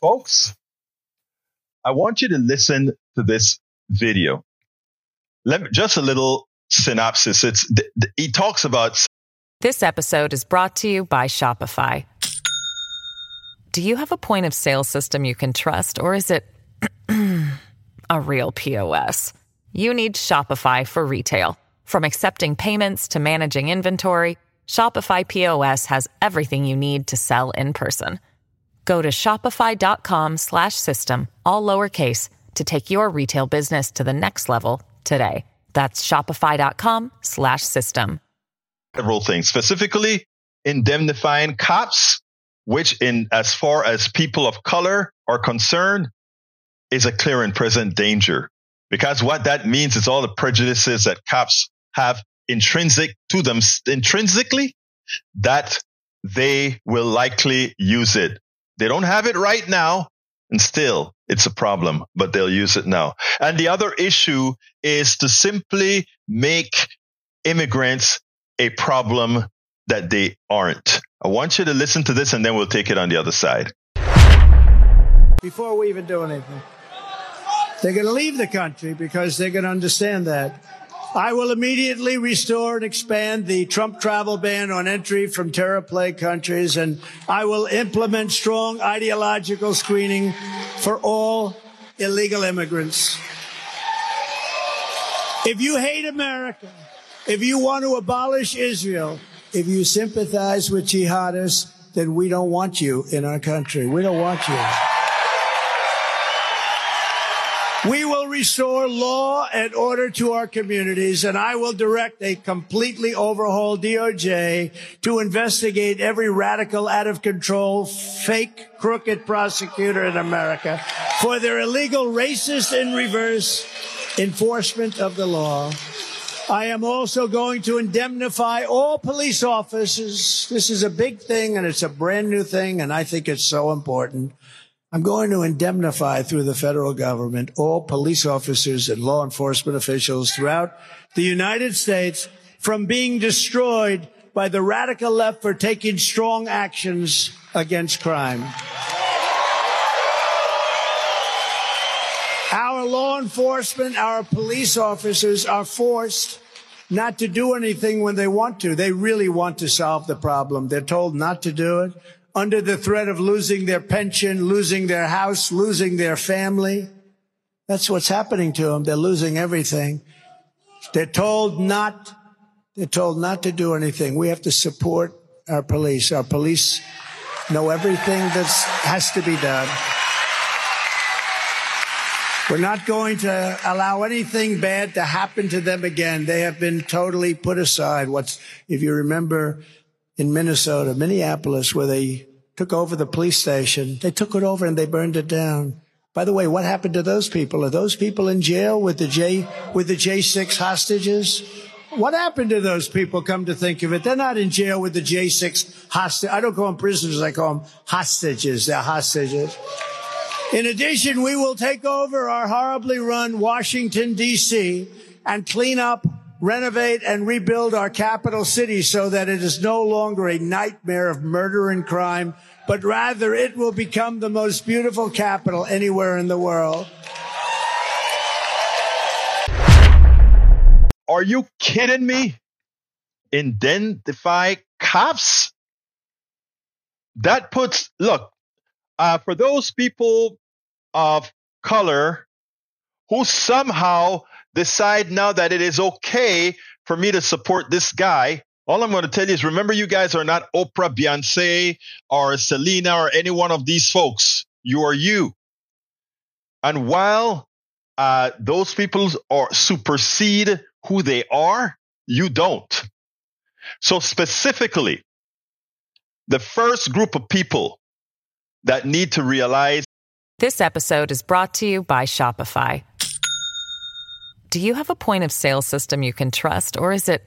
Folks, I want you to listen to this video. Let me, just a little synopsis. It's th- th- he talks about This episode is brought to you by Shopify. Do you have a point of sale system you can trust, or is it a real POS? You need Shopify for retail. From accepting payments to managing inventory, Shopify POS has everything you need to sell in person. Go to shopify.com slash system, all lowercase, to take your retail business to the next level today. That's shopify.com slash system. several things, specifically indemnifying cops, which in as far as people of color are concerned, is a clear and present danger. Because what that means is all the prejudices that cops have intrinsic to them intrinsically that they will likely use it. They don't have it right now and still it's a problem, but they'll use it now. And the other issue is to simply make immigrants a problem that they aren't. I want you to listen to this and then we'll take it on the other side. before we even do anything. They're going to leave the country because they're going to understand that. I will immediately restore and expand the Trump travel ban on entry from terror plagued countries, and I will implement strong ideological screening for all illegal immigrants. If you hate America, if you want to abolish Israel, if you sympathize with jihadists, then we don't want you in our country. We don't want you. Restore law and order to our communities, and I will direct a completely overhauled DOJ to investigate every radical, out of control, fake, crooked prosecutor in America for their illegal, racist, in reverse enforcement of the law. I am also going to indemnify all police officers. This is a big thing and it's a brand new thing, and I think it's so important. I'm going to indemnify through the federal government all police officers and law enforcement officials throughout the United States from being destroyed by the radical left for taking strong actions against crime. Our law enforcement, our police officers are forced not to do anything when they want to. They really want to solve the problem. They're told not to do it under the threat of losing their pension, losing their house, losing their family. That's what's happening to them. They're losing everything. They're told not, they're told not to do anything. We have to support our police. Our police know everything that has to be done. We're not going to allow anything bad to happen to them again. They have been totally put aside. What's, if you remember in Minnesota, Minneapolis, where they took over the police station, they took it over and they burned it down. By the way, what happened to those people? Are those people in jail with the J, with the J6 hostages? What happened to those people? Come to think of it, they're not in jail with the J6 hostage. I don't call them prisoners. I call them hostages. They're hostages. In addition, we will take over our horribly run Washington, D.C. and clean up, renovate, and rebuild our capital city so that it is no longer a nightmare of murder and crime, but rather it will become the most beautiful capital anywhere in the world. Are you kidding me? Identify cops? That puts, look, uh, for those people of color who somehow decide now that it is okay for me to support this guy, all I'm going to tell you is remember, you guys are not Oprah, Beyonce, or Selena, or any one of these folks. You are you. And while uh, those people are supersede who they are, you don't. So specifically, the first group of people that need to realize This episode is brought to you by Shopify. Do you have a point of sale system you can trust, or is it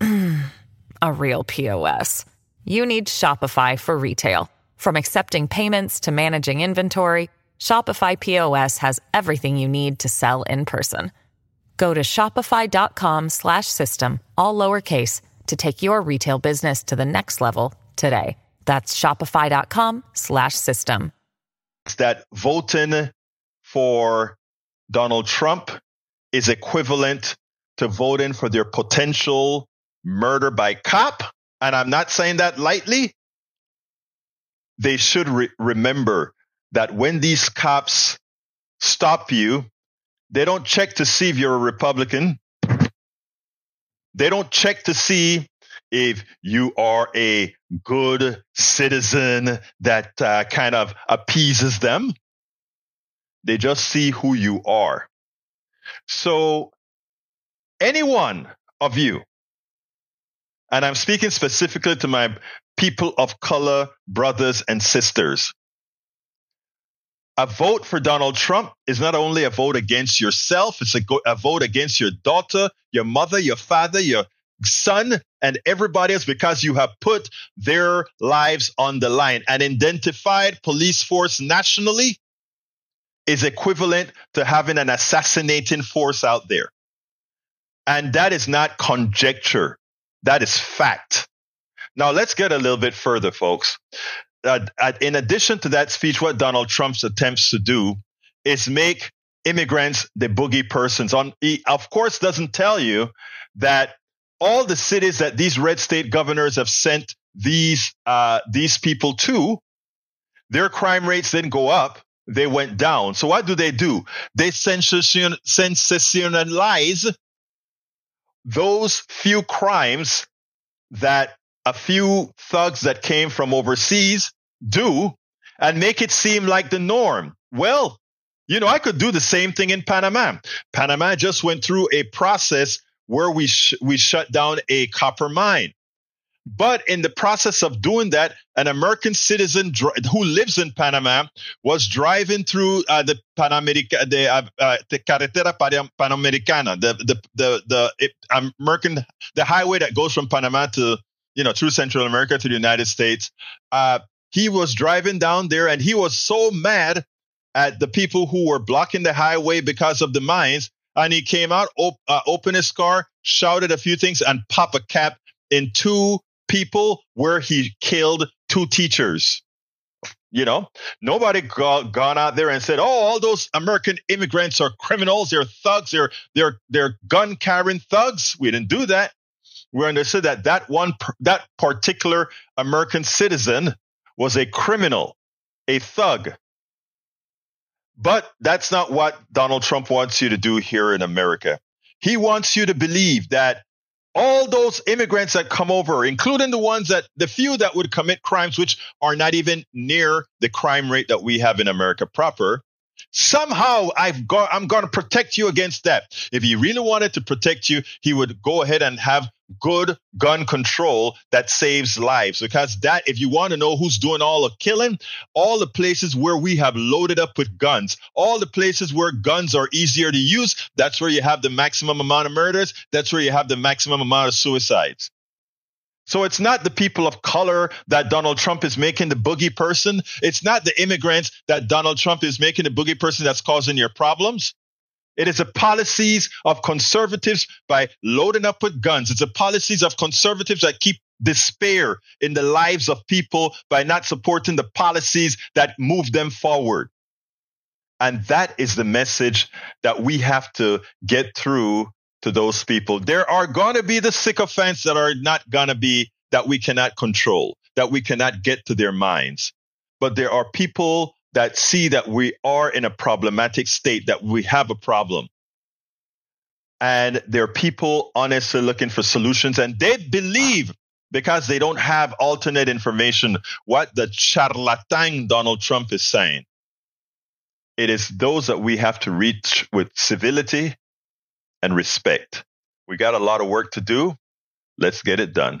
a real POS? You need Shopify for retail. From accepting payments to managing inventory, Shopify POS has everything you need to sell in person. Go to shopify.com slash system, all lowercase, to take your retail business to the next level today. That's shopify.com slash system. that voting for Donald Trump is equivalent to voting for their potential murder by cop. And I'm not saying that lightly. They should re- remember that when these cops stop you, they don't check to see if you're a Republican. They don't check to see if you are a good citizen that uh, kind of appeases them. They just see who you are. So, any one of you, and I'm speaking specifically to my people of color brothers and sisters, a vote for Donald Trump is not only a vote against yourself, it's a, go- a vote against your daughter, your mother, your father, your son, and everybody else because you have put their lives on the line. An identified police force nationally is equivalent to having an assassinating force out there. And that is not conjecture. That is fact. Now let's get a little bit further, folks. Uh, uh, in addition to that speech, what Donald Trump's attempts to do is make immigrants the boogie persons. On, he, of course, doesn't tell you that all the cities that these red state governors have sent these uh, these people to, their crime rates didn't go up; they went down. So what do they do? They sensation, sensationalize those few crimes that a few thugs that came from overseas do and make it seem like the norm. Well, you know, I could do the same thing in Panama. Panama just went through a process where we sh- we shut down a copper mine. But in the process of doing that, an American citizen dr- who lives in Panama was driving through uh, the Panamerica, the, uh, uh, the Carretera Panamericana, the the the, the it, American the highway that goes from Panama to you know through Central America to the United States. Uh, he was driving down there, and he was so mad at the people who were blocking the highway because of the mines. And he came out, op- uh, opened his car, shouted a few things, and popped a cap in two people where he killed two teachers. You know, nobody got, gone out there and said, "Oh, all those American immigrants are criminals. They're thugs. They're they're they're gun carrying thugs." We didn't do that. We understood that that one that particular American citizen was a criminal, a thug. But that's not what Donald Trump wants you to do here in America. He wants you to believe that all those immigrants that come over, including the ones that the few that would commit crimes which are not even near the crime rate that we have in America proper, somehow I've got I'm going to protect you against that. If he really wanted to protect you, he would go ahead and have good gun control that saves lives because that if you want to know who's doing all the killing all the places where we have loaded up with guns all the places where guns are easier to use that's where you have the maximum amount of murders that's where you have the maximum amount of suicides so it's not the people of color that Donald Trump is making the boogie person. It's not the immigrants that Donald Trump is making the boogie person that's causing your problems. It is the policies of conservatives by loading up with guns. It's the policies of conservatives that keep despair in the lives of people by not supporting the policies that move them forward. And that is the message that we have to get through to those people. There are going to be the sycophants that are not going to be, that we cannot control, that we cannot get to their minds. But there are people that see that we are in a problematic state, that we have a problem. And there are people honestly looking for solutions and they believe because they don't have alternate information what the charlatan Donald Trump is saying. It is those that we have to reach with civility and respect. We got a lot of work to do. Let's get it done